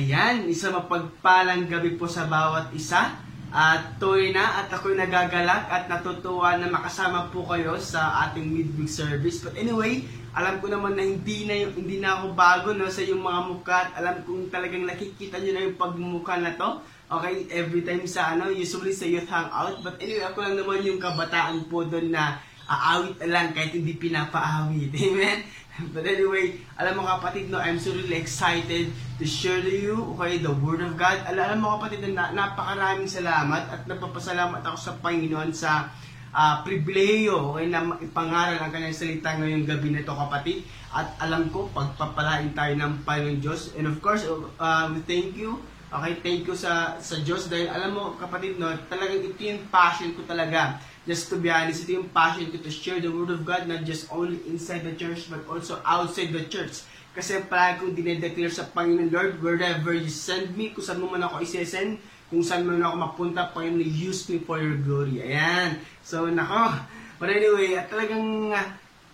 Ayan, isa mapagpalang gabi po sa bawat isa. At tuloy na at ako'y nagagalak at natutuwa na makasama po kayo sa ating midweek service. But anyway, alam ko naman na hindi na, yung, hindi na ako bago no, sa yung mga mukha at alam kong talagang nakikita nyo na yung pagmumukha na to. Okay, every time sa ano, usually sa youth hangout. But anyway, ako lang naman yung kabataan po doon na aawit lang kahit hindi pinapaawit. Amen? But anyway, alam mo kapatid, no, I'm so really excited to share to you, okay, the Word of God. Alam, alam mo kapatid, na, napakaraming salamat at napapasalamat ako sa Panginoon sa uh, pribileyo okay, na ipangaral ang kanyang salita ngayong gabi nito kapatid. At alam ko, pagpapalain tayo ng Panginoon Diyos. And of course, uh, we thank you. Okay, thank you sa sa Diyos dahil alam mo kapatid, no, talagang ito yung passion ko talaga just to be honest, ito yung passion ko to share the Word of God, not just only inside the church, but also outside the church. Kasi palagi kong dinedeclare sa Panginoon Lord, wherever you send me, kung saan mo man ako isesend, kung saan man ako mapunta, Panginoon, use me for your glory. Ayan. So, nako. But anyway, at talagang uh,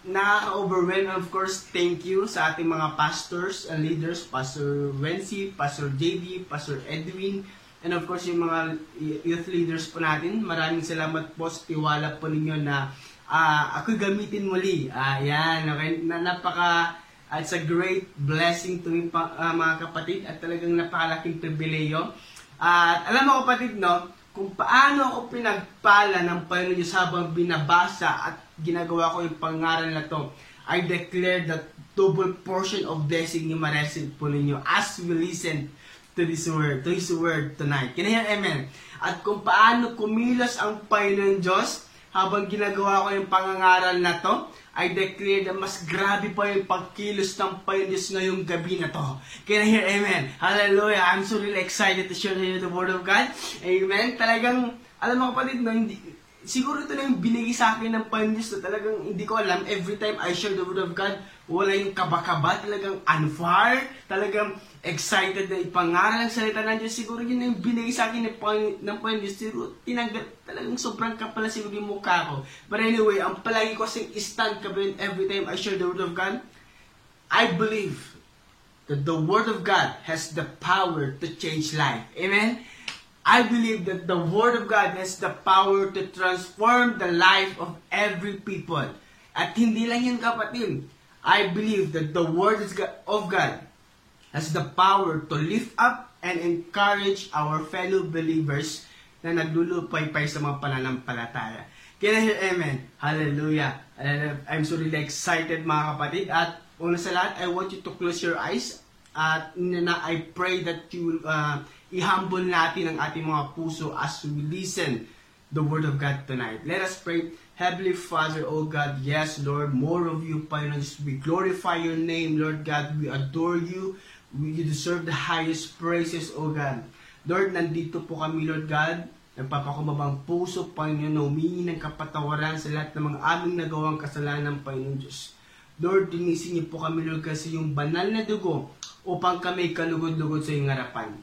nakaka-overwhelm. Of course, thank you sa ating mga pastors and leaders, Pastor Wency, Pastor JD, Pastor Edwin, And of course, yung mga youth leaders po natin, maraming salamat po sa tiwala po ninyo na uh, ako gamitin muli. Uh, okay? Na, napaka, uh, it's a great blessing to me pa, uh, mga kapatid at talagang napakalaking pribileyo. At uh, alam mo kapatid, no, kung paano ako pinagpala ng Panginoon Diyos habang binabasa at ginagawa ko yung pangaral na to, I declare that double portion of blessing yung maresin po ninyo as we listen to this word, to His word tonight. Can I hear amen? At kung paano kumilos ang Panginoon Diyos habang ginagawa ko yung pangangaral na to, I declare na mas grabe pa yung pagkilos ng Diyos ngayong gabi na to. Can I hear amen? Hallelujah! I'm so really excited to share to the Word of God. Amen? Talagang, alam mo kapatid, no, hindi, siguro ito na yung binigay sa akin ng Diyos na talagang hindi ko alam. Every time I share the Word of God, wala yung kabakaba, talagang on fire, talagang excited na ipangaral ang salita ng Diyos. Siguro yun yung binigay sa akin ng, Panginoon, ng Panginoon Diyos. Siguro tinanggal, talagang sobrang kapala siguro yung mukha ko. But anyway, ang palagi ko kasing stand kabin every time I share the Word of God, I believe that the Word of God has the power to change life. Amen? I believe that the Word of God has the power to transform the life of every people. At hindi lang yun kapatid. I believe that the Word of God has the power to lift up and encourage our fellow believers na naglulupay-pay sa mga pananampalataya. Kaya hear amen? Hallelujah. I'm so really excited mga kapatid. At una sa lahat, I want you to close your eyes. At na I pray that you uh, i-humble natin ang ating mga puso as we listen the Word of God tonight. Let us pray. Heavenly Father, oh God, yes, Lord, more of you, Panginoon. We glorify your name, Lord God. We adore you. You deserve the highest praises, O God. Lord, nandito po kami, Lord God. Nagpapakumabang puso, Panginoon, na humingi ng kapatawaran sa lahat ng mga aming nagawang kasalanan, Panginoon Diyos. Lord, dinisin niyo po kami, Lord, kasi yung banal na dugo upang kami kalugod-lugod sa iyong harapan.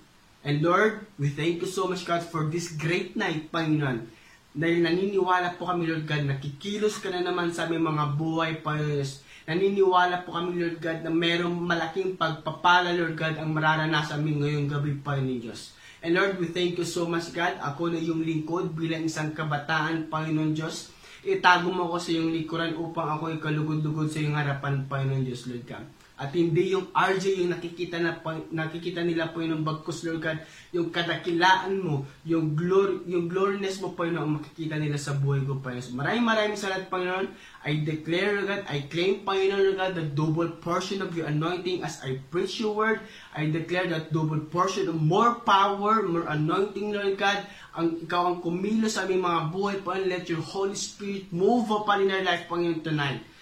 And Lord, we thank you so much, God, for this great night, Panginoon. Dahil naniniwala po kami, Lord God, nakikilos ka na naman sa aming mga buhay, Panginoon Naniniwala po kami, Lord God, na mayroong malaking pagpapala, Lord God, ang mararanasan amin ngayong gabi pa ni Diyos. And Lord, we thank you so much, God. Ako na yung lingkod bilang isang kabataan, Panginoon Diyos. Itago mo ko sa iyong likuran upang ako ikalugod-lugod sa iyong harapan, Panginoon Diyos, Lord God. At hindi yung RJ yung nakikita na nakikita nila po yung bagkus Lord God, yung kadakilaan mo, yung glory, yung gloriness mo po yung makikita nila sa buhay ko Panginoon. Maraming maraming salamat Panginoon. I declare God, I claim Panginoon Lord God, the double portion of your anointing as I preach your word. I declare that double portion of more power, more anointing Lord God, ang ikaw ang kumilos sa aming mga buhay Panginoon. Let your Holy Spirit move upon in our life Panginoon tonight.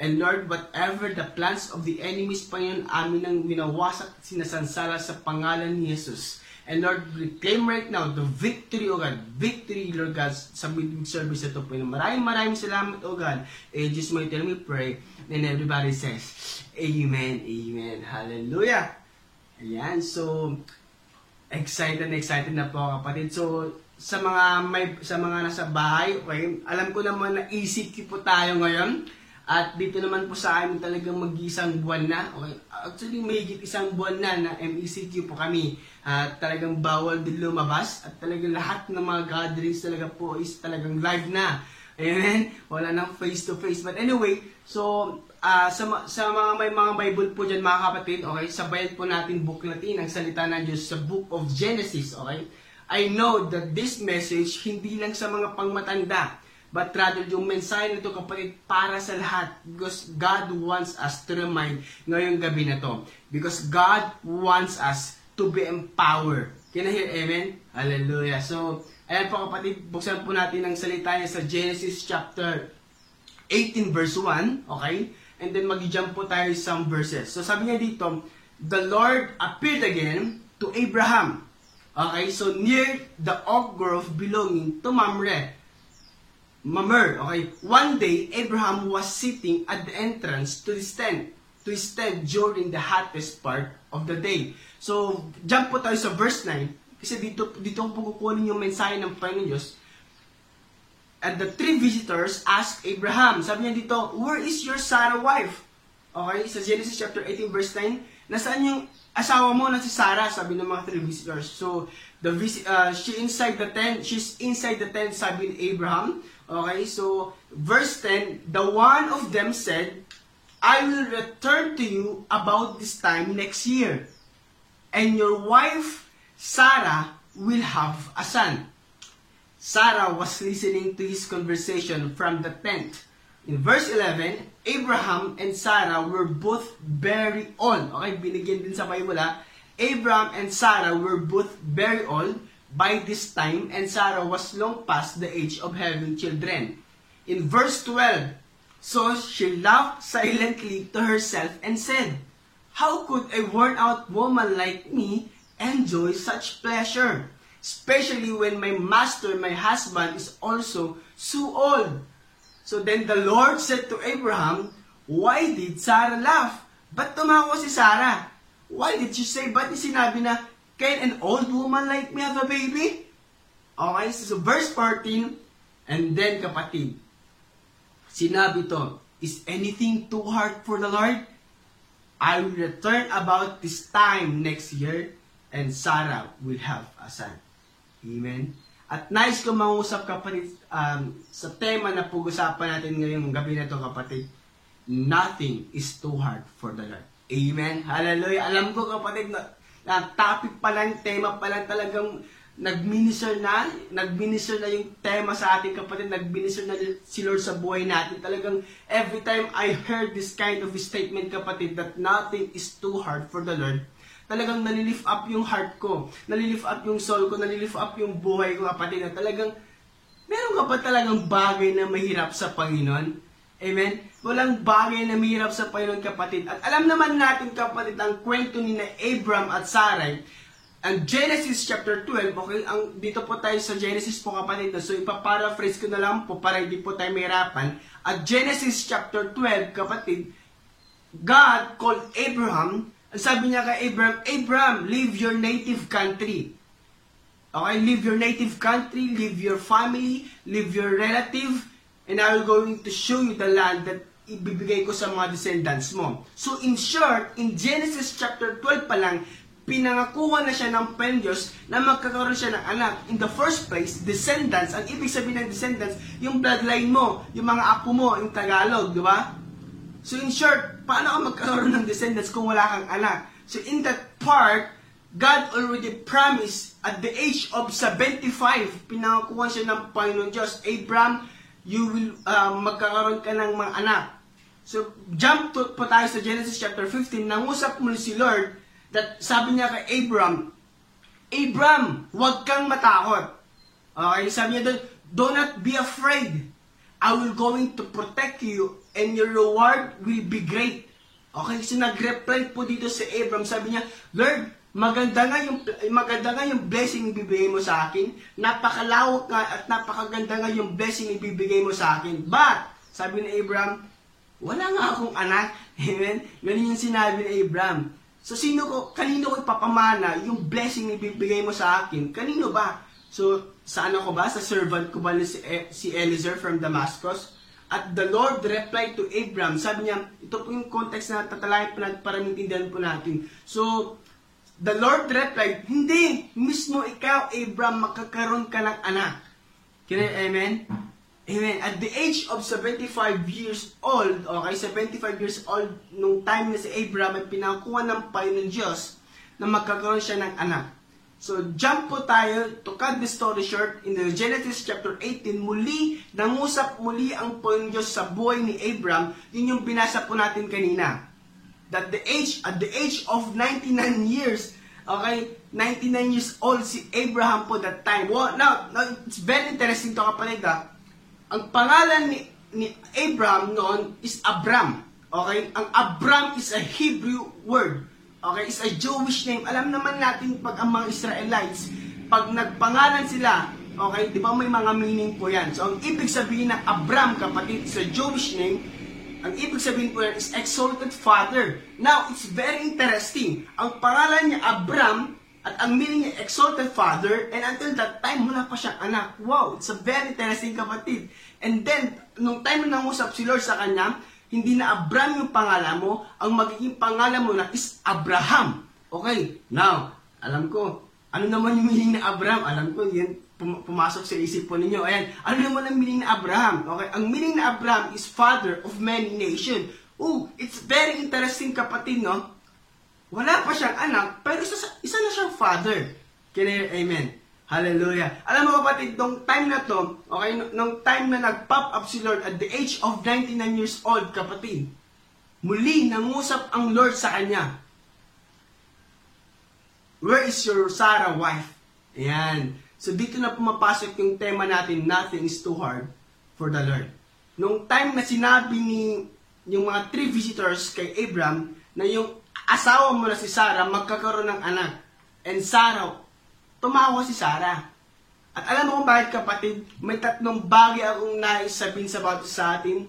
And Lord, whatever the plans of the enemies, Panginoon, amin ang winawasak at sinasansala sa pangalan ni Jesus. And Lord, we claim right now the victory, O God. Victory, Lord God, sa midweek service ito, Panginoon. Maraming maraming salamat, O God. In Jesus' mighty name we pray. And everybody says, Amen, Amen. Hallelujah. Ayan, so, excited na excited na po kapatid. So, sa mga may sa mga nasa bahay, okay, alam ko naman na ECQ po tayo ngayon. At dito naman po sa amin talagang mag-isang buwan na. Okay? Actually, mahigit isang buwan na na MECQ po kami. At talagang bawal din lumabas. At talagang lahat ng mga gatherings talaga po is talagang live na. Amen? Wala nang face-to-face. But anyway, so uh, sa, sa mga may mga Bible po dyan mga kapatid, okay, sabayan po natin buklatin ang salita ng Diyos sa Book of Genesis, okay? I know that this message hindi lang sa mga pangmatanda, but rather yung mensahe nito kapatid para sa lahat. Because God wants us to remind ngayong gabi na to. Because God wants us to be empowered. Can I hear amen? hallelujah. So ayan po kapatid buksan po natin ang salita niya sa Genesis chapter 18 verse 1 okay? And then mag-jump po tayo some verses. So sabi niya dito the Lord appeared again to Abraham. Okay? So near the oak grove belonging to Mamre Mamer, okay? One day, Abraham was sitting at the entrance to his tent, to his tent during the hottest part of the day. So, jump po tayo sa verse 9, kasi dito, dito po kukunin yung mensahe ng Panginoon Diyos. And the three visitors asked Abraham, sabi niya dito, where is your Sarah wife? Okay, sa Genesis chapter 18 verse 9, nasaan yung asawa mo na si Sarah, sabi ng mga three visitors. So, the uh, she inside the tent, she's inside the tent, sabi ni Abraham. Okay, so verse 10, the one of them said, I will return to you about this time next year, and your wife Sarah will have a son. Sarah was listening to his conversation from the tent. In verse 11, Abraham and Sarah were both very old. Okay, binigyan din sa Bible ha. Abraham and Sarah were both very old by this time, and Sarah was long past the age of having children. In verse 12, so she laughed silently to herself and said, How could a worn out woman like me enjoy such pleasure? Especially when my master, my husband, is also so old. So then the Lord said to Abraham, Why did Sarah laugh? Ba't tumawa si Sarah? Why did she say, ba't sinabi na, Can an old woman like me have a baby? Okay, so verse 14, and then kapatid, sinabi to, Is anything too hard for the Lord? I will return about this time next year, and Sarah will have a son. Amen? At nice ko mangusap kapatid um, sa tema na pag-usapan natin ngayong gabi na to kapatid. Nothing is too hard for the Lord. Amen? Hallelujah. Alam ko kapatid na na topic pa lang, tema pa lang talagang nag-minister na, nag-minister na yung tema sa ating kapatid, nag-minister na si Lord sa buhay natin. Talagang every time I heard this kind of statement kapatid that nothing is too hard for the Lord, talagang nalilift up yung heart ko, nalilift up yung soul ko, nalilift up yung buhay ko kapatid na talagang meron ka pa talagang bagay na mahirap sa Panginoon? Amen? Walang bagay na mahirap sa Panginoon kapatid. At alam naman natin kapatid ang kwento ni na Abram at Sarai. Ang Genesis chapter 12, okay, ang, dito po tayo sa Genesis po kapatid. So ipaparaphrase ko na lang po para hindi po tayo mahirapan. At Genesis chapter 12, kapatid, God called Abraham, ang sabi niya kay Abraham, Abraham, leave your native country. Okay, leave your native country, leave your family, leave your relative, and I will going to show you the land that ibibigay ko sa mga descendants mo. So in short, in Genesis chapter 12 pa lang, pinangakuha na siya ng Diyos na magkakaroon siya ng anak. In the first place, descendants, ang ibig sabihin ng descendants, yung bloodline mo, yung mga apo mo, yung Tagalog, di ba? So in short, paano ka magkakaroon ng descendants kung wala kang anak? So in that part, God already promised at the age of 75, pinangakuha siya ng Panginoon Diyos, Abraham, you will uh, magkakaroon ka ng mga anak. So, jump to, po tayo sa Genesis chapter 15, nangusap mo si Lord that sabi niya kay Abram, Abram, huwag kang matakot. Okay, sabi niya doon, do not be afraid. I will going to protect you and your reward will be great. Okay, so nag-reply po dito si Abram, sabi niya, Lord, Maganda nga yung maganda nga yung blessing ibibigay mo sa akin. Napakalawak nga at napakaganda nga yung blessing ibibigay mo sa akin. But sabi ni Abraham, wala nga akong anak. Amen. Ganun yung sinabi ni Abraham. So sino ko kanino ko ipapamana yung blessing ibibigay mo sa akin? Kanino ba? So sa ano ko ba? Sa servant ko ba si, e, si Eliezer from Damascus? At the Lord replied to Abraham, sabi niya, ito po yung context na tatalayan natin para maintindihan po natin. So, the Lord replied, hindi, mismo ikaw, Abraham, makakaroon ka ng anak. Can I, amen? Amen. At the age of 75 years old, okay, 75 years old, nung time na si Abraham ay pinakuha ng payo ng Diyos na magkakaroon siya ng anak. So, jump po tayo to cut the story short in the Genesis chapter 18. Muli, nangusap muli ang po ng Diyos sa buhay ni Abraham. Yun yung binasa po natin kanina. That the age, at the age of 99 years, okay, 99 years old si Abraham po that time. Well, now, now it's very interesting to kapatid ha. Ang pangalan ni, ni Abraham noon is Abram. Okay? Ang Abram is a Hebrew word. Okay, is a Jewish name. Alam naman natin pag ang mga Israelites, pag nagpangalan sila, okay, di ba may mga meaning po yan. So, ang ibig sabihin ng Abram, kapatid, sa Jewish name, ang ibig sabihin po yan is exalted father. Now, it's very interesting. Ang pangalan niya Abram, at ang meaning niya exalted father, and until that time, wala pa siyang anak. Wow, it's a very interesting kapatid. And then, nung time na nangusap si Lord sa kanya, hindi na Abram yung pangalan mo, ang magiging pangalan mo na is Abraham. Okay, now, alam ko, ano naman yung meaning na Abraham? Alam ko, yan pum- pumasok sa isip po ninyo. Ayan, ano naman ang meaning na Abraham? Okay, ang meaning na Abraham is father of many nations. Oh, it's very interesting kapatid, no? Wala pa siyang anak, pero isa, isa na siyang father. Kaya, amen. Hallelujah. Alam mo kapatid, nung time na to, okay, nung time na nag-pop up si Lord at the age of 99 years old, kapatid, muli nangusap ang Lord sa kanya. Where is your Sarah wife? Ayan. So dito na pumapasok yung tema natin, nothing is too hard for the Lord. Nung time na sinabi ni yung mga three visitors kay Abraham na yung asawa mo na si Sarah magkakaroon ng anak. And Sarah tumawa si Sarah. At alam mo kung bakit kapatid, may tatlong bagay akong nais sabihin sa bawat sa atin.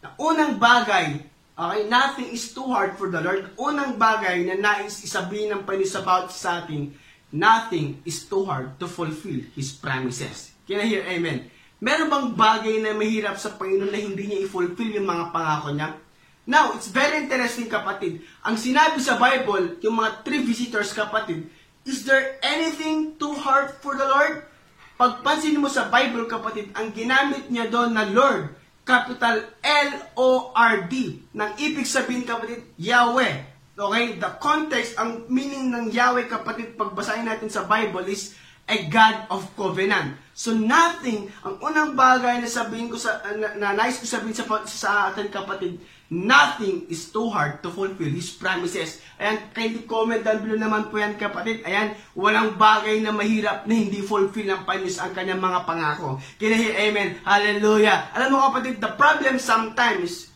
Na unang bagay, okay, nothing is too hard for the Lord. Unang bagay na nais isabihin ng Panginoon sa bawat sa atin, nothing is too hard to fulfill His promises. Can I hear amen? Meron bang bagay na mahirap sa Panginoon na hindi niya i-fulfill yung mga pangako niya? Now, it's very interesting kapatid. Ang sinabi sa Bible, yung mga three visitors kapatid, Is there anything too hard for the Lord? Pagpansin mo sa Bible, kapatid, ang ginamit niya doon na Lord, capital L-O-R-D, nang ibig sabihin, kapatid, Yahweh. Okay? The context, ang meaning ng Yahweh, kapatid, pagbasahin natin sa Bible is a God of covenant. So nothing, ang unang bagay na sabihin ko sa, na, na nice ko sabihin sa, sa atin kapatid, Nothing is too hard to fulfill His promises. Ayan, kindly comment down below naman po yan kapatid. Ayan, walang bagay na mahirap na hindi fulfill ng Panginoon ang kanyang mga pangako. Kinahir, amen. Hallelujah. Alam mo kapatid, the problem sometimes,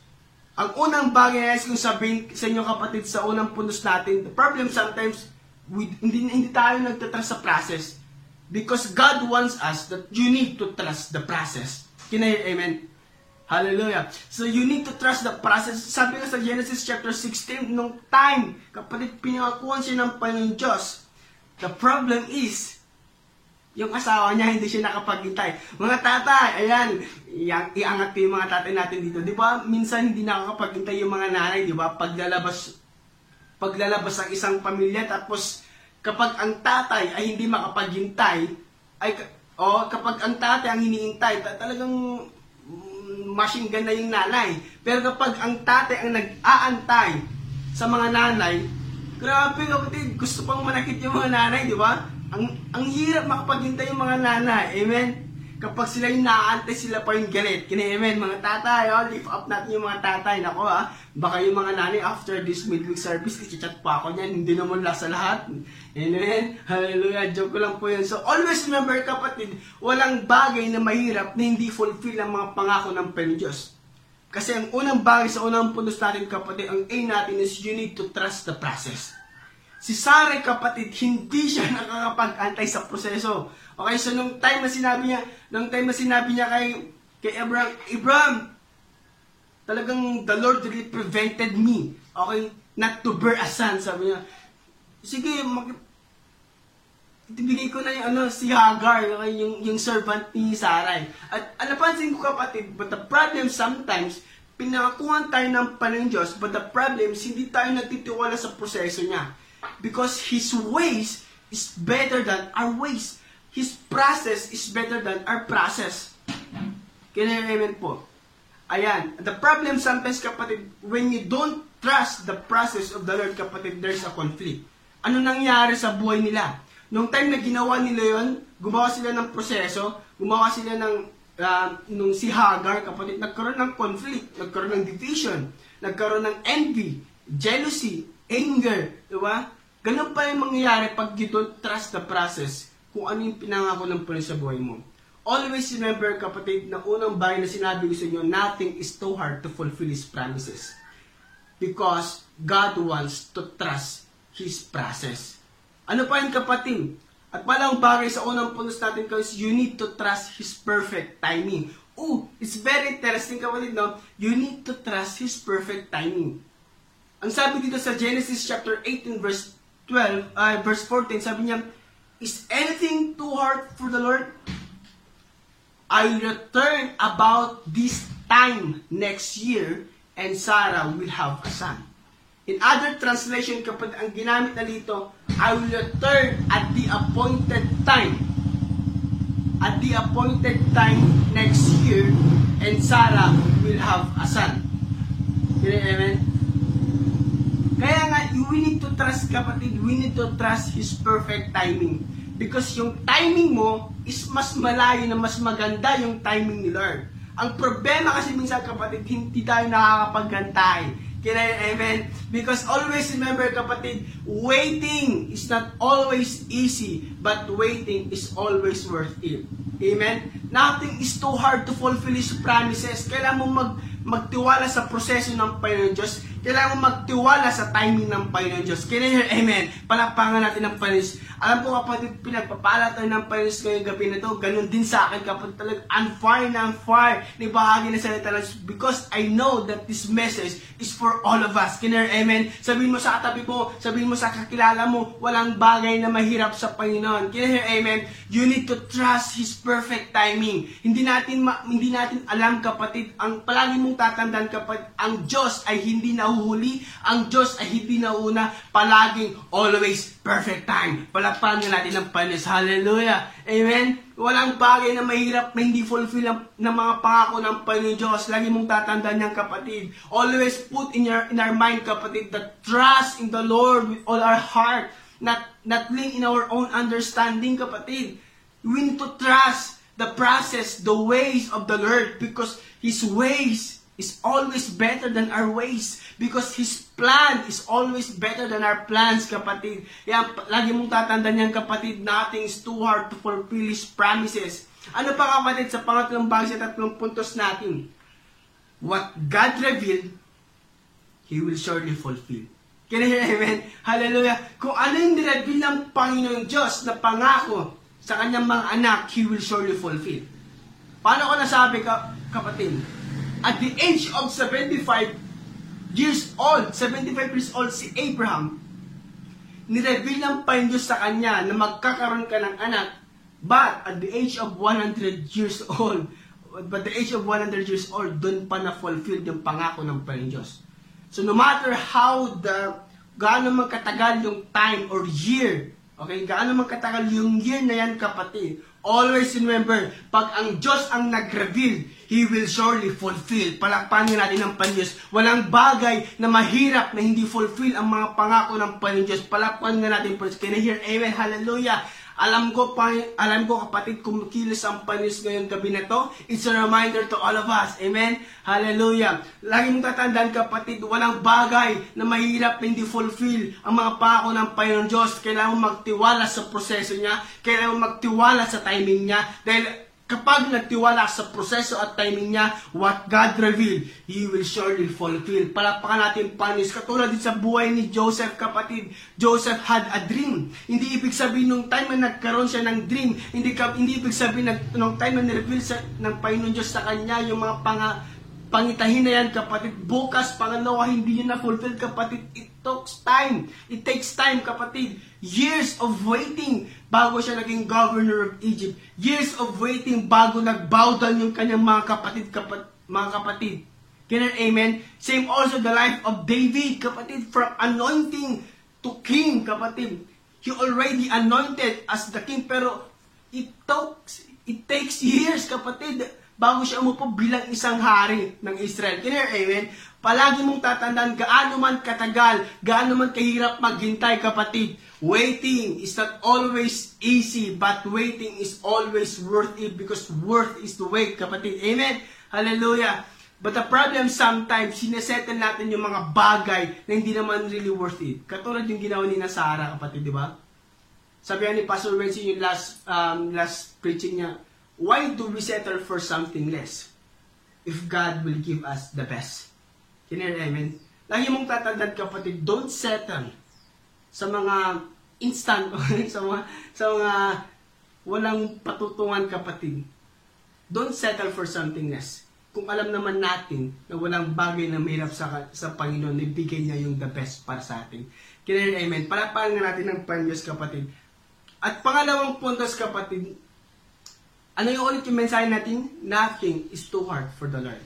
ang unang bagay na kong sabihin sa inyo kapatid sa unang punos natin, the problem sometimes, we, hindi, hindi tayo nagtatrust sa process. Because God wants us that you need to trust the process. Kinahir, amen. Hallelujah. So you need to trust the process. Sabi nga sa Genesis chapter 16, nung time, kapatid pinangakuhan siya ng Panginoon Diyos, the problem is, yung asawa niya hindi siya nakapaghintay. Mga tatay, ayan, iangat ko yung mga tatay natin dito. Di ba, minsan hindi nakakapaghintay yung mga nanay, di ba? Paglalabas, paglalabas ang isang pamilya, tapos kapag ang tatay ay hindi makapaghintay, ay, o kapag ang tatay ang hinihintay, talagang machine gun na yung nanay. Pero kapag ang tatay ang nag-aantay sa mga nanay, grabe kapatid, gusto pang manakit yung mga nanay, di ba? Ang, ang hirap makapaghintay yung mga nanay, amen? Kapag sila yung naaantay, sila pa yung galit. Kina amen, mga tatay, oh, lift up natin yung mga tatay. Nako ah. baka yung mga nanay after this midweek service, i-chat pa ako niyan, hindi naman lasa lahat. Amen? Hallelujah, joke ko lang po yun. So always remember kapatid, walang bagay na mahirap na hindi fulfill ang mga pangako ng Diyos. Kasi ang unang bagay sa unang puntos natin kapatid, ang aim natin is you need to trust the process. Si Sarah kapatid, hindi siya nakakapag-antay sa proseso. Okay, so nung time na sinabi niya, nung time na sinabi niya kay, kay Abraham, Abraham, talagang the Lord really prevented me, okay, not to bear a son, sabi niya. Sige, mag, ibigay ko na yung ano, si Hagar, okay, yung, yung servant ni Sarai. At napansin ko kapatid, but the problem sometimes, pinakakuhan tayo ng Panginoon Diyos, but the problem hindi tayo nagtitiwala sa proseso niya. Because His ways is better than our ways. His process is better than our process. Kaya po. Ayan. The problem sometimes, kapatid, when you don't trust the process of the Lord, kapatid, there's a conflict. Ano nangyari sa buhay nila? Nung time na ginawa nila yon, gumawa sila ng proseso, gumawa sila ng, uh, nung si Hagar, kapatid, nagkaroon ng conflict, nagkaroon ng division, nagkaroon ng envy, jealousy, anger, di ba? Ganun pa yung mangyayari pag you don't trust the process kung ano yung pinangako ng Panginoon sa buhay mo. Always remember, kapatid, na unang bagay na sinabi ko sa inyo, nothing is too hard to fulfill His promises. Because God wants to trust His process. Ano pa yun, kapatid? At palang bagay sa unang punos natin guys, you need to trust His perfect timing. Oh, it's very interesting kapatid, no? You need to trust His perfect timing. Ang sabi dito sa Genesis chapter 18 verse 12, uh, verse 14, sabi niya, Is anything too hard for the Lord? I return about this time next year and Sarah will have a son. In other translation, kapag ang ginamit na dito, I will return at the appointed time. At the appointed time next year and Sarah will have a son. Amen? Kaya nga, we need to trust, kapatid, we need to trust His perfect timing. Because yung timing mo is mas malayo na mas maganda yung timing ni Lord. Ang problema kasi minsan kapatid, hindi tayo nakakapaghantay. Kaya amen? Because always remember kapatid, waiting is not always easy, but waiting is always worth it. Amen? Nothing is too hard to fulfill His promises. Kailangan mo mag, magtiwala sa proseso ng Panginoon Diyos kailangan magtiwala sa timing ng Panginoon Diyos. Can you hear? Amen. Palakpangan natin ng Panginoon. Alam ko kapatid, pinagpapala tayo ng Panginoon ngayong gabi na to. Ganun din sa akin kapatid talaga. On fire na on fire. Ni bahagi na salita ng Because I know that this message is for all of us. Can you hear? Amen. Sabihin mo sa katabi mo, sabihin mo sa kakilala mo, walang bagay na mahirap sa Panginoon. Can you hear? Amen. You need to trust His perfect timing. Hindi natin ma- hindi natin alam kapatid, ang palagi mong tatandaan kapatid, ang Diyos ay hindi na nahuhuli. Ang Diyos ay hindi nauna, palaging always perfect time. Palakpan natin ng panis. Hallelujah. Amen. Walang bagay na mahirap na hindi fulfill ng, ng mga pangako ng Panginoon Diyos. Lagi mong tatandaan niyang kapatid. Always put in, your, in our mind, kapatid, that trust in the Lord with all our heart. Not, not lean in our own understanding, kapatid. We need to trust the process, the ways of the Lord because His ways is always better than our ways because His plan is always better than our plans, kapatid. Yan, lagi mong tatandaan yan, kapatid, nothing is too hard to fulfill His promises. Ano pa, kapatid, sa pangatlong bagay sa tatlong puntos natin? What God revealed, He will surely fulfill. Can you hear amen? Hallelujah. Kung ano yung nireveal ng Panginoon Diyos na pangako sa kanyang mga anak, He will surely fulfill. Paano ko nasabi, kapatid? At the age of 75 years old, 75 years old si Abraham, nireveal ng Panginoon sa kanya na magkakaroon ka ng anak. But at the age of 100 years old, but the age of 100 years old, doon pa na-fulfill yung pangako ng Panginoon. So no matter how the, gaano man katagal yung time or year, okay, gaano man katagal yung year na yan kapatid, Always remember, pag ang Diyos ang nag-reveal, He will surely fulfill. Palakpanin natin ng Panyos. Walang bagay na mahirap na hindi fulfill ang mga pangako ng Panyos. Palakpanin natin po. Can I hear? Amen. Hallelujah. Alam ko, pa, alam ko kapatid, kumikilos ang panis ngayong gabi na to. It's a reminder to all of us. Amen? Hallelujah. Lagi mong tatandaan kapatid, walang bagay na mahirap hindi fulfill ang mga pako ng Panginoon Diyos. Kailangan mo magtiwala sa proseso niya. Kailangan mo magtiwala sa timing niya. Dahil Kapag nagtiwala sa proseso at timing niya, what God revealed, He will surely fulfill. Palakpakan natin panis. Katulad din sa buhay ni Joseph, kapatid. Joseph had a dream. Hindi ibig sabihin nung time na nagkaroon siya ng dream, hindi, hindi ibig sabihin na, nung time na nireveal sa, ng Panginoon Diyos sa kanya, yung mga panga, pangitahin na yan, kapatid. Bukas, pangalawa, hindi yun na-fulfill, kapatid. Ito takes time. It takes time, kapatid. Years of waiting bago siya naging governor of Egypt. Years of waiting bago nagbow down yung kanyang mga kapatid, kapat, mga kapatid. Can I amen? Same also the life of David, kapatid, from anointing to king, kapatid. He already anointed as the king, pero it takes, it takes years, kapatid, bago siya umupo bilang isang hari ng Israel. I amen? Palagi mong tatandaan gaano man katagal, gaano man kahirap maghintay, kapatid. Waiting is not always easy, but waiting is always worth it because worth is to wait, kapatid. Amen? Hallelujah. But the problem sometimes, sinesettle natin yung mga bagay na hindi naman really worth it. Katulad yung ginawa ni na Sarah, kapatid, di ba? Sabi ni Pastor Wensi yung last, um, last preaching niya, why do we settle for something less if God will give us the best? Can you amen? Lagi mong tatandaan kapatid, don't settle sa mga instant, sa mga, sa mga walang patutungan kapatid. Don't settle for something less kung alam naman natin na walang bagay na mahirap sa, sa Panginoon, ibigay niya yung the best para sa atin. Kaya amen. Palapalan nga natin ng Panginoon kapatid. At pangalawang puntos kapatid, ano yung ulit yung mensahe natin? Nothing is too hard for the Lord.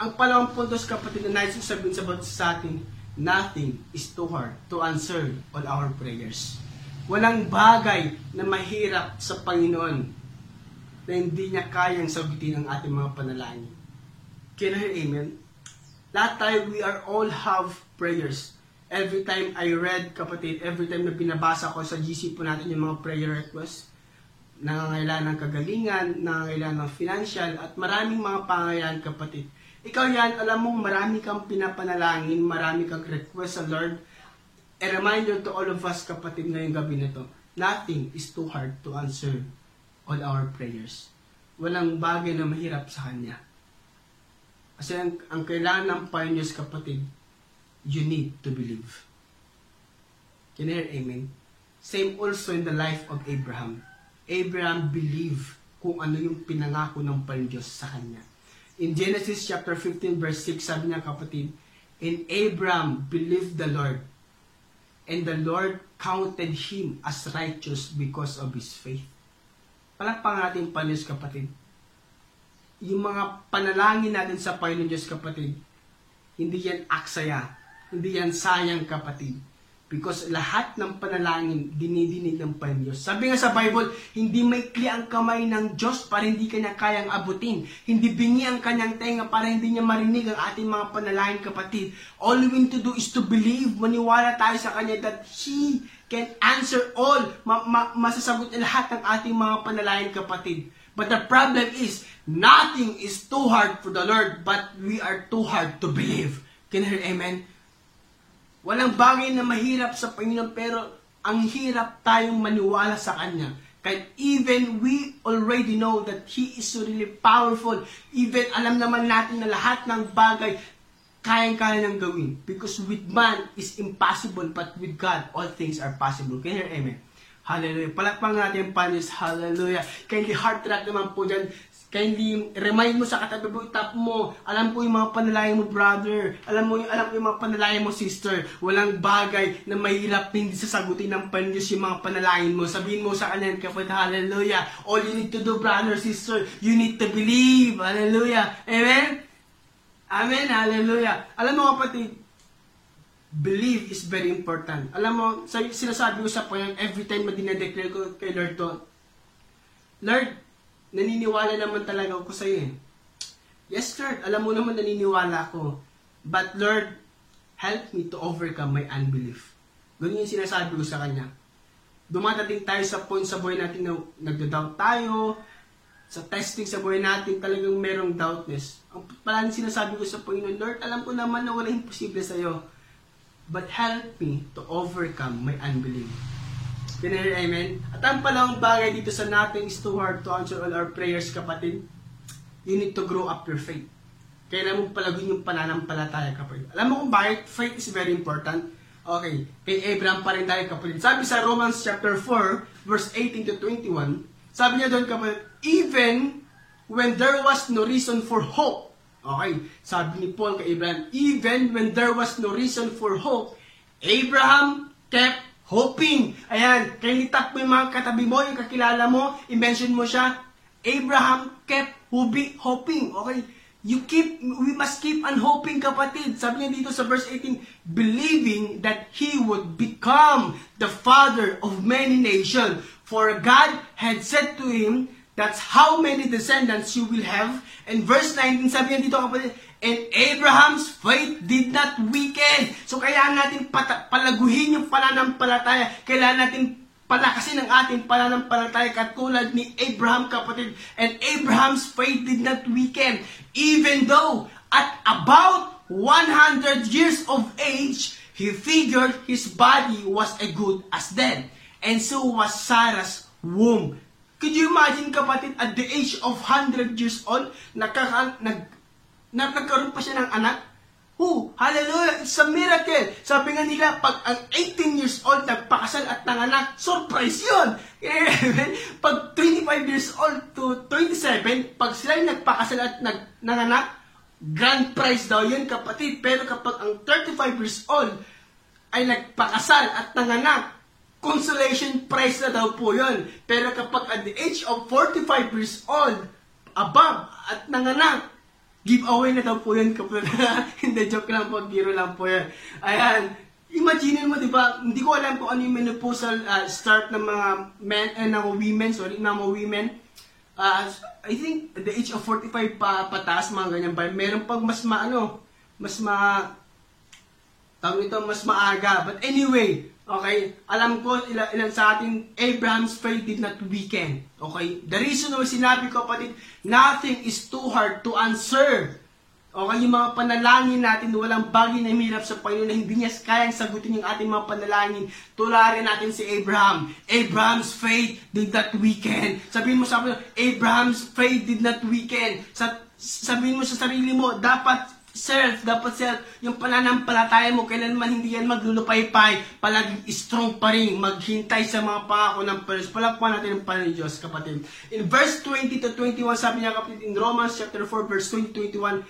Ang pangalawang puntos kapatid na nais sabihin sa sa atin, nothing is too hard to answer all our prayers. Walang bagay na mahirap sa Panginoon na hindi niya kayang sagutin ang ating mga panalangin. Can I hear amen? Lahat tayo, we are all have prayers. Every time I read, kapatid, every time na pinabasa ko sa GC po natin yung mga prayer requests, nangangailangan ng kagalingan, nangangailangan ng financial, at maraming mga pangangailangan, kapatid. Ikaw yan, alam mo, marami kang pinapanalangin, marami kang request sa Lord. A reminder to all of us, kapatid, ngayong gabi na to, nothing is too hard to answer all our prayers. Walang bagay na mahirap sa Kanya. Kasi ang, ang kailangan ng pioneers kapatid, you need to believe. Can you hear amen? Same also in the life of Abraham. Abraham believed kung ano yung pinangako ng Panginoon sa kanya. In Genesis chapter 15 verse 6, sabi niya kapatid, And Abraham believed the Lord, and the Lord counted him as righteous because of his faith. Palakpang natin Panginoon kapatid yung mga panalangin natin sa Panginoon Diyos kapatid, hindi yan aksaya, hindi yan sayang kapatid. Because lahat ng panalangin, dinidinig ng Panginoon. Sabi nga sa Bible, hindi may kli ang kamay ng Diyos para hindi kanya kayang abutin. Hindi bingi ang kanyang tenga para hindi niya marinig ang ating mga panalangin kapatid. All we need to do is to believe, maniwala tayo sa Kanya that He can answer all, ma- ma- masasagot na lahat ng ating mga panalangin kapatid. But the problem is, nothing is too hard for the Lord, but we are too hard to believe. Can you hear amen? Walang bagay na mahirap sa Panginoon, pero ang hirap tayong maniwala sa Kanya. Kahit even we already know that He is really powerful. Even alam naman natin na lahat ng bagay kayang-kaya nang gawin. Because with man is impossible, but with God, all things are possible. Can you hear amen? Hallelujah. Palakpang natin panis. Hallelujah. Kindly heart track naman po dyan. Kindly remind mo sa katabi mo, tap mo. Alam ko yung mga panalangin mo, brother. Alam mo yung, alam ko yung mga panalangin mo, sister. Walang bagay na mahirap hindi sasagutin ng Panginoon yung mga panalangin mo. Sabihin mo sa kanya, kapatid, hallelujah. All you need to do, brother, sister, you need to believe. Hallelujah. Amen? Amen. Hallelujah. Alam mo, kapatid, believe is very important. Alam mo, sa, sinasabi ko sa point, every time na dinedeclare ko kay Lord to, Lord, naniniwala naman talaga ako sa iyo eh. Yes, Lord, alam mo naman naniniwala ako. But Lord, help me to overcome my unbelief. Ganun yung sinasabi ko sa Kanya. Dumadating tayo sa point sa buhay natin na nagda-doubt tayo, sa testing sa buhay natin talagang merong doubtness. Ang palagi sinasabi ko sa Panginoon, Lord, alam ko naman na wala imposible sa iyo but help me to overcome my unbelief. Hear amen? At ang palang bagay dito sa nothing is too hard to answer all our prayers, kapatid. You need to grow up your faith. Kailangan mong palagin yung pananampalataya, kapatid. Alam mo kung bakit faith is very important? Okay, kay Abraham pa rin tayo, kapatid. Sabi sa Romans chapter 4, verse 18 to 21, sabi niya doon, kapatid, even when there was no reason for hope, Okay, sabi ni Paul kay Abraham, even when there was no reason for hope, Abraham kept hoping. Ayan, nitap mo yung mga katabi mo, yung kakilala mo, i-mention mo siya. Abraham kept hoping. Okay? You keep, we must keep on hoping, kapatid. Sabi niya dito sa verse 18, believing that he would become the father of many nations. For God had said to him, that's how many descendants you will have. And verse 19, sabi niya dito, kapatid, and Abraham's faith did not weaken. So, kailangan natin pata- palaguhin yung pananampalataya. Kailangan natin palakasin ang ating pananampalataya katulad ni Abraham kapatid. And Abraham's faith did not weaken. Even though at about 100 years of age, he figured his body was as good as dead. And so was Sarah's womb. Could you imagine kapatid at the age of 100 years old, nakaka, nag, na, nagkaroon pa siya ng anak? Who? Hallelujah! It's a miracle! Sabi nga nila, pag ang 18 years old nagpakasal at nanganak, surprise yun! pag 25 years old to 27, pag sila nagpakasal at nag, nanganak, grand prize daw yun kapatid. Pero kapag ang 35 years old ay nagpakasal at nanganak, consolation prize na daw po yun. Pero kapag at the age of 45 years old, above at nanganak, giveaway na daw po yun kapag hindi joke lang po, biro lang po yan. Ayan, imagine mo, di ba, hindi ko alam kung ano yung menopausal uh, start ng mga men, eh, ng women, sorry, ng mga women. Uh, I think the age of 45 pa pataas mga ganyan ba, meron pag mas maano, mas ma tawag ito, mas maaga. But anyway, okay, alam ko ilan, ilan sa atin, Abraham's faith did not weaken. Okay? The reason why sinabi ko kapatid, nothing is too hard to answer. Okay, yung mga panalangin natin, walang bagay na hirap sa Panginoon na hindi niya kayang sagutin yung ating mga panalangin. Tularin natin si Abraham. Abraham's faith did not weaken. Sabihin mo sa akin, Abraham's faith did not weaken. Sa, sabihin mo sa sarili mo, dapat self, dapat self, yung pananampalataya mo, kailanman hindi yan maglulupay-pay, palaging strong pa rin, maghintay sa mga pangako ng Panginoon. Palakpan natin ang Panginoon Diyos, kapatid. In verse 20 to 21, sabi niya kapatid, in Romans chapter 4, verse 20 to 21,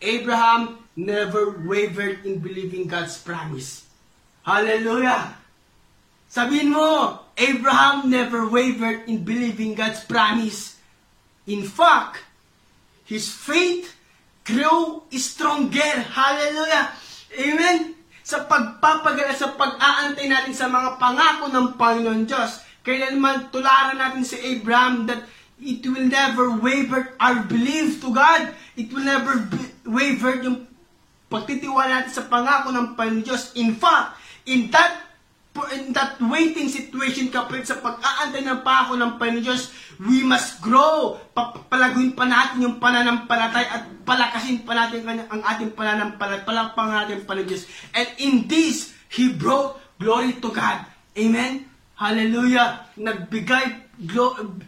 Abraham never wavered in believing God's promise. Hallelujah! Sabihin mo, Abraham never wavered in believing God's promise. In fact, his faith grew stronger. Hallelujah! Amen! Sa pagpapagala, sa pag-aantay natin sa mga pangako ng Panginoon Diyos, kailanman tularan natin si Abraham that it will never waver our belief to God. It will never waver yung pagtitiwala natin sa pangako ng Panginoon Diyos. In fact, in that in that waiting situation kapag sa pag-aantay ng pangako ng Panginoon Diyos, we must grow. Palaguin pa natin yung pananampalatay at palakasin pa natin ang ating pananampalatay. Palakpang natin Panginoon Diyos. And in this, He brought glory to God. Amen? Hallelujah! Nagbigay,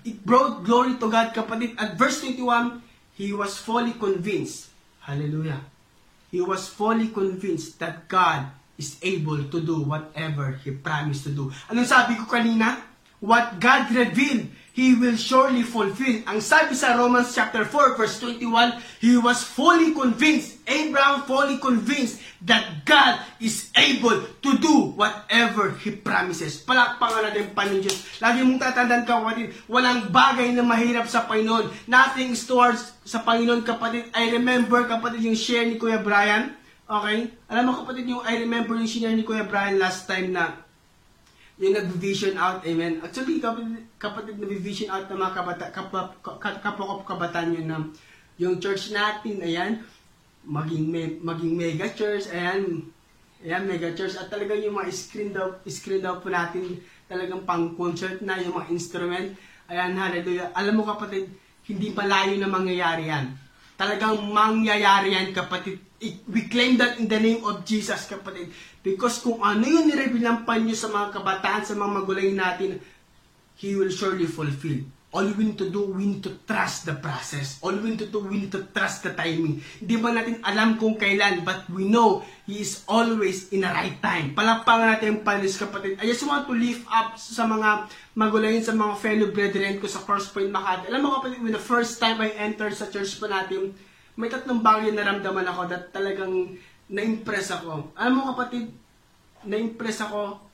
it brought glory to God, kapatid. At verse 21, He was fully convinced. Hallelujah. He was fully convinced that God is able to do whatever He promised to do. Anong sabi ko kanina? What God revealed, He will surely fulfill. Ang sabi sa Romans chapter 4 verse 21, He was fully convinced, Abraham fully convinced that God is able to do whatever He promises. Palakpangan natin Panginoon Diyos. Lagi mong tatandaan kapatid, walang bagay na mahirap sa Panginoon. Nothing is towards sa Panginoon kapatid. I remember kapatid yung share ni Kuya Brian. Okay? Alam mo kapatid yung I remember yung share ni Kuya Brian last time na yung nag-vision out, amen. Actually, kapatid, kapatid nag-vision out ng mga kabata, kapwa, kapwa kabataan yun na yung church natin, ayan, maging, me, maging mega church, ayan, ayan, mega church, at talagang yung mga screen daw, screen daw po natin, talagang pang concert na, yung mga instrument, ayan, hallelujah. Alam mo kapatid, hindi malayo na mangyayari yan. Talagang mangyayari yan kapatid. We claim that in the name of Jesus kapatid. Because kung ano yung nireveal ng panyo sa mga kabataan, sa mga magulay natin, He will surely fulfill. All we need to do, we need to trust the process. All we need to do, we need to trust the timing. Hindi ba natin alam kung kailan, but we know He is always in the right time. Palakpangan natin yung panis kapatid. I just want to lift up sa mga magulayin, sa mga fellow brethren ko sa Cross Point Makati. Alam mo kapatid, when the first time I entered sa church pa natin, may tatlong bagay na naramdaman ako that talagang na-impress ako. Alam mo kapatid, na-impress ako,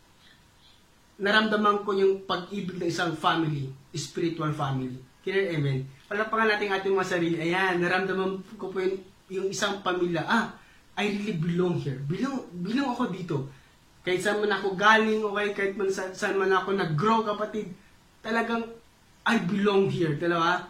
naramdaman ko yung pag-ibig ng isang family, spiritual family. Kaya amen. Palapakan natin ating mga sarili. Ayan, naramdaman ko po yung, yung isang pamilya. Ah, I really belong here. Belong, belong ako dito. Kahit saan man ako galing, o kahit, kahit man saan, saan man ako nag-grow, kapatid, talagang I belong here. Dalawa,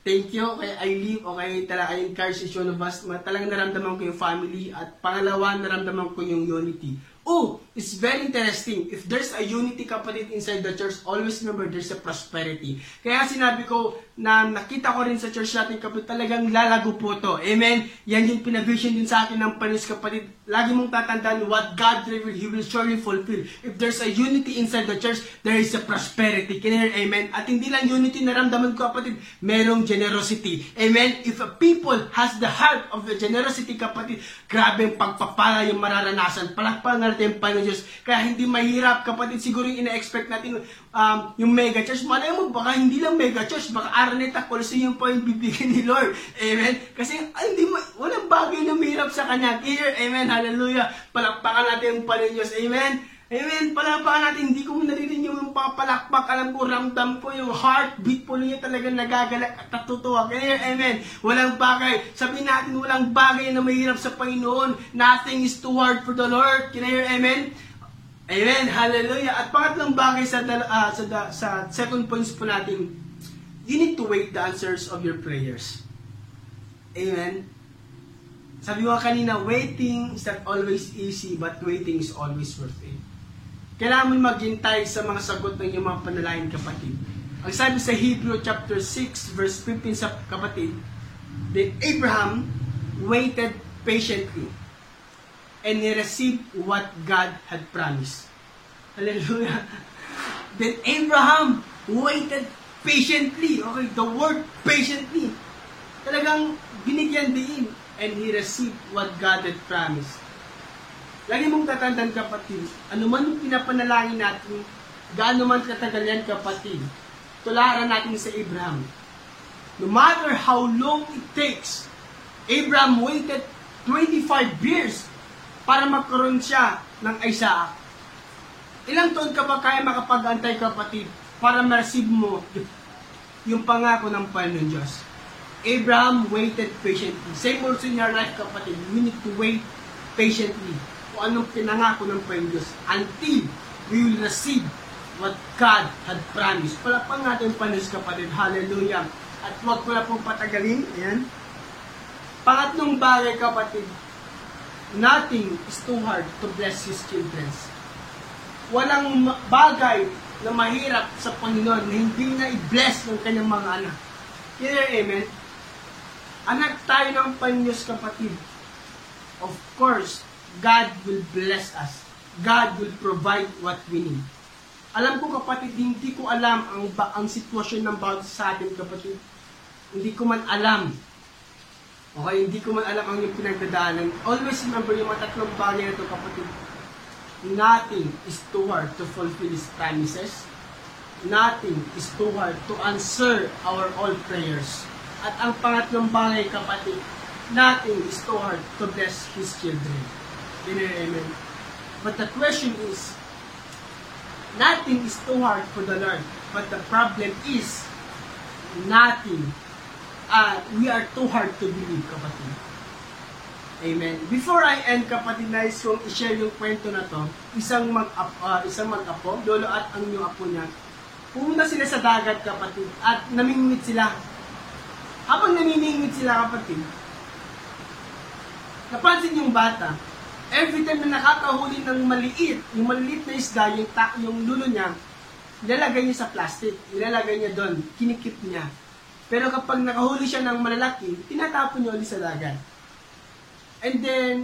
thank you kay I live o kay tala I encourage si Sean of us. Talagang naramdaman ko yung family at pangalawa, naramdaman ko yung unity. Oh, it's very interesting. If there's a unity kapatid inside the church, always remember there's a prosperity. Kaya sinabi ko na nakita ko rin sa church natin kapatid, talagang lalago po to. Amen? Yan yung pinavision din sa akin ng panis kapatid. Lagi mong tatandaan what God revealed, He will surely fulfill. If there's a unity inside the church, there is a prosperity. Can you hear? Amen? At hindi lang unity naramdaman ko kapatid, merong generosity. Amen? If a people has the heart of the generosity kapatid, grabe yung pagpapala yung mararanasan. Palakpakan natin Panginoon Diyos. Kaya hindi mahirap kapatid, siguro yung ina-expect natin um, yung mega church. Malay mo, baka hindi lang mega church, baka Araneta Coliseum pa yung bibigyan ni Lord. Amen? Kasi hindi mo, walang bagay na mahirap sa kanya. Here, amen, hallelujah. Palakpakan natin yung Panginoon Diyos. Amen? Amen. Palakpakan natin. Hindi ko naririnig yung papalakpak. Alam ko, ramdam ko yung heartbeat po niya talaga nagagalak at natutuwa. Kaya, amen. Walang bagay. Sabihin natin, walang bagay na mahirap sa Panginoon. Nothing is too hard for the Lord. Kaya, amen. Amen. Hallelujah. At pangatlong bagay sa, uh, sa, sa second points po natin, you need to wait the answers of your prayers. Amen. Sabi ko kanina, waiting is not always easy, but waiting is always worth it. Kailangan mo maghintay sa mga sagot ng iyong mga panalangin, kapatid. Ang sabi sa Hebrew chapter 6, verse 15 sa kapatid, Then Abraham waited patiently, and he received what God had promised. Hallelujah. Then Abraham waited patiently. Okay, the word patiently. Talagang binigyan din and he received what God had promised. Lagi mong tatandaan kapatid, ano man yung pinapanalangin natin, gaano man katagal yan kapatid, tularan natin sa Abraham. No matter how long it takes, Abraham waited 25 years para magkaroon siya ng Isaac. Ilang taon ka ba kaya makapag-antay kapatid para ma-receive mo yung pangako ng Panginoon Diyos? Abraham waited patiently. Same also in your life kapatid. We need to wait patiently kung anong pinangako ng Panginoon Diyos until we will receive what God had promised. Palapang natin panis kapatid. Hallelujah. At huwag ko na pong patagalin. Ayan. Pangatlong bagay kapatid, nothing is too hard to bless His children. Walang bagay na mahirap sa Panginoon na hindi na i-bless ng kanyang mga anak. Kaya, amen? Anak tayo ng Panginoon kapatid. Of course, God will bless us. God will provide what we need. Alam ko kapatid, hindi ko alam ang ang sitwasyon ng bawat sa atin kapatid. Hindi ko man alam. Okay, hindi ko man alam ang yung pinagdadaanan. Always remember yung mga tatlong bagay na ito kapatid. Nothing is too hard to fulfill His promises. Nothing is too hard to answer our all prayers. At ang pangatlong bagay kapatid, nothing is too hard to bless His children. Amen. But the question is, nothing is too hard for the Lord. But the problem is, nothing. Uh, we are too hard to believe, kapatid. Amen. Before I end, kapatid, nais kong i-share yung kwento na to. Isang mag uh, isang mag-apo, lolo at ang yung apo niya. Pumunta sila sa dagat, kapatid, at namingwit sila. Habang namimingwit sila, kapatid, napansin yung bata, every time na nakakahuli ng maliit, yung maliit na isda, yung, ta- yung lulo niya, nilalagay niya sa plastic, nilalagay niya doon, kinikip niya. Pero kapag nakahuli siya ng malalaki, tinatapon niya ulit sa dagat. And then,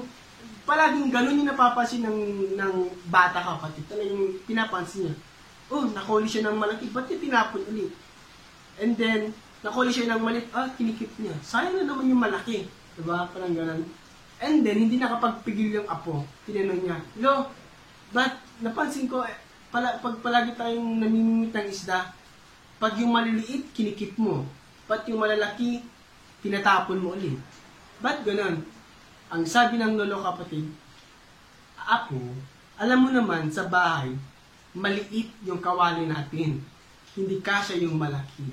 palaging ganun yung napapansin ng, ng bata kapatid. Talagang pinapansin niya. Oh, nakahuli siya ng malaki, ba't niya tinapon ulit? And then, nakahuli siya ng maliit, ah, kinikip niya. Sayang na naman yung malaki. Diba? Parang ganun. And then, hindi nakapagpigil yung apo. Tinanong niya, Lo, ba't napansin ko, eh, pala, pag palagi tayong namimimit ng isda, pag yung maliliit, kinikip mo. Ba't yung malalaki, tinatapon mo ulit? Ba't ganun? Ang sabi ng lolo kapatid, Apo, Alam mo naman, sa bahay, maliit yung kawali natin. Hindi kasya yung malaki.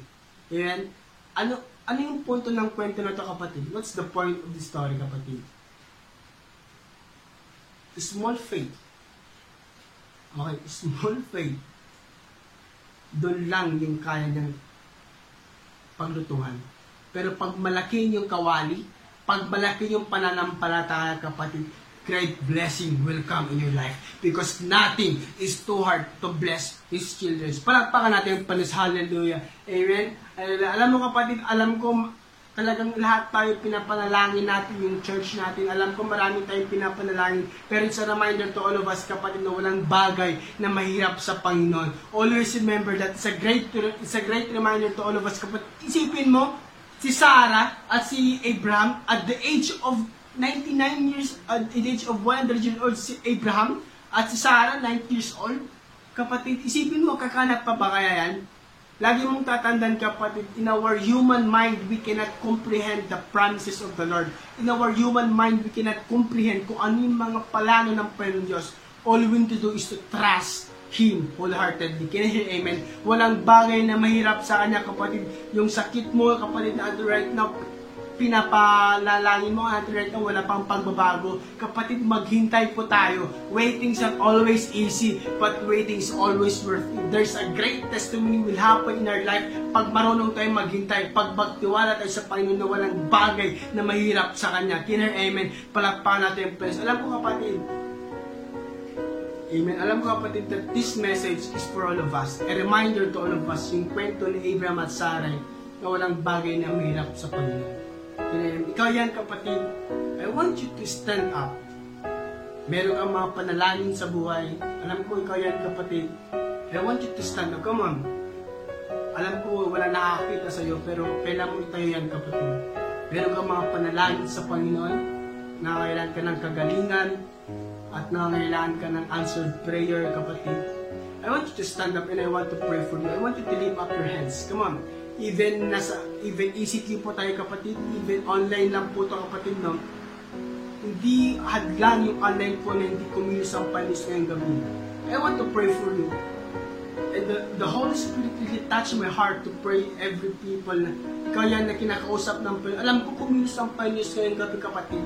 Ayan. Ano, ano yung punto ng kwento na to kapatid? What's the point of the story kapatid? Small faith. Okay, small faith. Doon lang yung kaya niyang paglutuhan. Pero pag malaki yung kawali, pag malaki yung pananampalataya kapatid, great blessing will come in your life because nothing is too hard to bless His children. Palakpakan natin yung panis. Hallelujah. Amen. Alam mo kapatid, alam ko talagang lahat tayo pinapanalangin natin yung church natin. Alam ko marami tayong pinapanalangin. Pero it's a reminder to all of us kapatid na walang bagay na mahirap sa Panginoon. Always remember that it's a great it's a great reminder to all of us kapatid. Isipin mo, si Sarah at si Abraham at the age of 99 years, at the age of 100 years old si Abraham at si Sarah 90 years old. Kapatid, isipin mo, kakanap pa ba kaya yan? Lagi mong tatandaan kapatid, in our human mind, we cannot comprehend the promises of the Lord. In our human mind, we cannot comprehend kung ano yung mga palano ng Panginoon Diyos. All we need to do is to trust Him wholeheartedly. Can you amen? Walang bagay na mahirap sa Kanya kapatid. Yung sakit mo kapatid na right now, pinapalalangin mo at right now wala pang pagbabago. Kapatid, maghintay po tayo. Waiting's not always easy, but waiting is always worth it. There's a great testimony will happen in our life pag marunong tayo maghintay, pag magtiwala tayo sa Panginoon na walang bagay na mahirap sa Kanya. Kiner, amen. Palakpakan natin yung. Alam ko kapatid, Amen. Alam ko kapatid that this message is for all of us. A reminder to all of us, yung kwento ni Abraham at Sarai na walang bagay na mahirap sa Panginoon. Ikaw yan kapatid, I want you to stand up. Meron kang mga panalangin sa buhay. Alam ko ikaw yan kapatid. I want you to stand up. Come on. Alam ko wala nakakita sa iyo pero kailangan mo itayo yan kapatid. Meron kang mga panalangin sa Panginoon. Nangangailangan ka ng kagalingan at nangangailangan ka ng answered prayer kapatid. I want you to stand up and I want to pray for you. I want you to lift up your hands. Come on even nasa even ECQ po tayo kapatid, even online lang po to kapatid no. Hindi hadlang yung online po na hindi kumilos ang panis ngayong gabi. I want to pray for you. And the, the Holy Spirit really touched my heart to pray every people na kaya na kinakausap ng Panginoon. Alam ko kumilos ang panis ngayong gabi kapatid.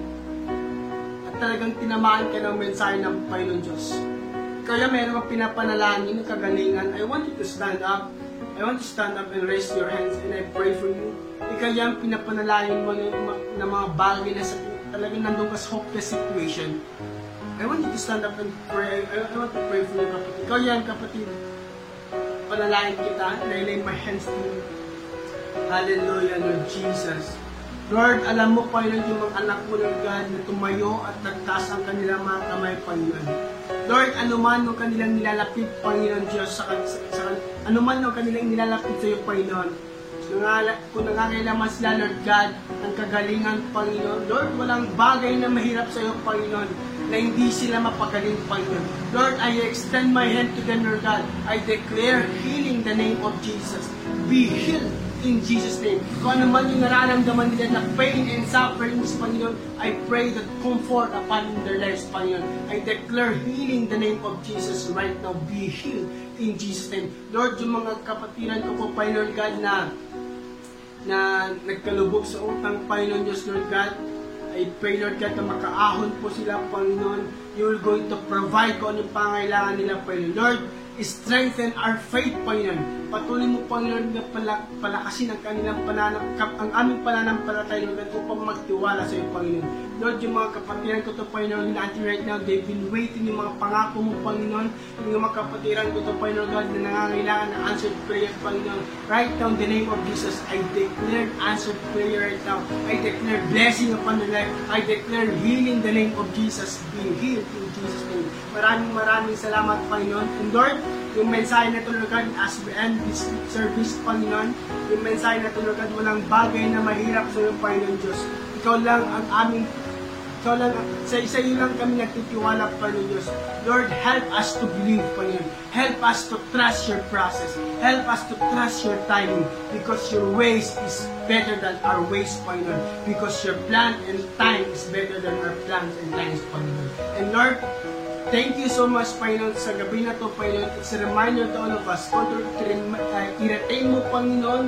At talagang tinamaan ka ng mensahe ng Panginoon Diyos. Kaya meron kang pinapanalangin ng kagalingan. I want you to stand up I want to stand up and raise your hands and I pray for you. Ikaw yung pinapanalangin mo ng, mga bagay na sa, talagang nandun ka sa hopeless situation. I want you to stand up and pray. I, I want to pray for you, kapatid. Ikaw yan, kapatid. Panalangin kita. And I lay my hands to you. Hallelujah, Lord Jesus. Lord, alam mo, Panginoon, yung mga anak mo, Lord God, na tumayo at nagtaas ang kanilang mga kamay, Panginoon. Lord, anuman ang kanilang nilalapit, Panginoon Diyos, sa, sa, sa ano man ang kanilang nilalapit sa iyo, Panginoon. Kung nangangailangan sila, Lord God, ang kagalingan, Panginoon. Lord, walang bagay na mahirap sa iyo, Panginoon, na hindi sila mapagaling, Panginoon. Lord, I extend my hand to them, Lord God. I declare healing the name of Jesus. Be healed in Jesus' name. Kung ano man yung nararamdaman nila na pain and suffering sa Panginoon, I pray that comfort upon their lives, Panginoon. I declare healing the name of Jesus right now. Be healed in Jesus' name. Lord, yung mga kapatiran ko po, Panginoon God, na na nagkalubog sa utang, Panginoon Diyos, Lord God, I pray, Lord God, na makaahon po sila, Panginoon. You're going to provide ko anong pangailangan nila, Panginoon. Lord, strengthen our faith, Panginoon. Patuloy mo, Panginoon, na pala, palakasin ang kanilang pananampap, ang aming pananampalataya, Lord, upang magtiwala sa iyo, Panginoon. Lord, yung mga kapatiran ko to, Panginoon, natin right now, they've been waiting yung mga pangako mo, Panginoon. Yung mga kapatiran ko to, Panginoon, God, na nangangailangan ng answered prayer, Panginoon. Right now, in the name of Jesus, I declare answered prayer right now. I declare blessing upon their life. I declare healing the name of Jesus, being healed in Jesus' name. Maraming maraming salamat, Panginoon. And Lord, yung mensahe na tulugan as we end this service, Panginoon, yung mensahe na tulugan, walang bagay na mahirap sa iyo, Panginoon Diyos. Ikaw lang ang aming ikaw lang, sa isa iyo lang kami nagtitiwala, Panginoon Diyos. Lord, help us to believe, Panginoon. Help us to trust your process. Help us to trust your timing because your ways is better than our ways, Panginoon. Because your plan and time is better than our plans and times, Panginoon. And Lord, Thank you so much, Panginoon, sa gabi na to, Panginoon. It's a reminder to all of us. Rem- uh, i-retain mo, Panginoon.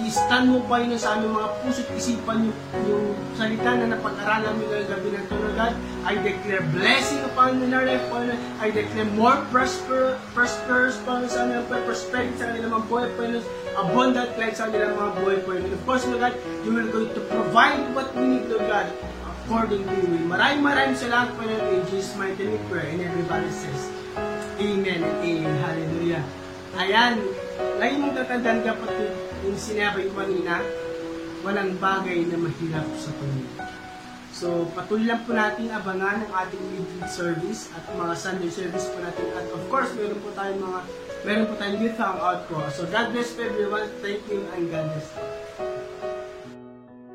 I-stand mo, Panginoon, sa aming mga puso't isipan yung, yung salita na napag-aralan mo ngayong gabi na to, Lord God. I declare blessing upon our life, Panginoon. I declare more prosper, prosperous, Panginoon, sa aming prosperity sa kanilang mga buhay, Panginoon. Abundant life sa kanilang mga buhay, Panginoon. Of course, Lord God, you will going to provide what we need, Lord God according to you. Maraming maraming salamat po ng in Jesus' mighty name we pray. And everybody says, Amen and Amen. Hallelujah. Ayan. Lagi mong tatandaan kapatid, yung sinabi ko kanina, walang bagay na mahirap sa Panginoon. So, patuloy lang po natin abangan ang ating midweek service at mga Sunday service po natin. At of course, meron po tayong mga, meron po tayong youth hangout po. So, God bless everyone. Thank you and God bless.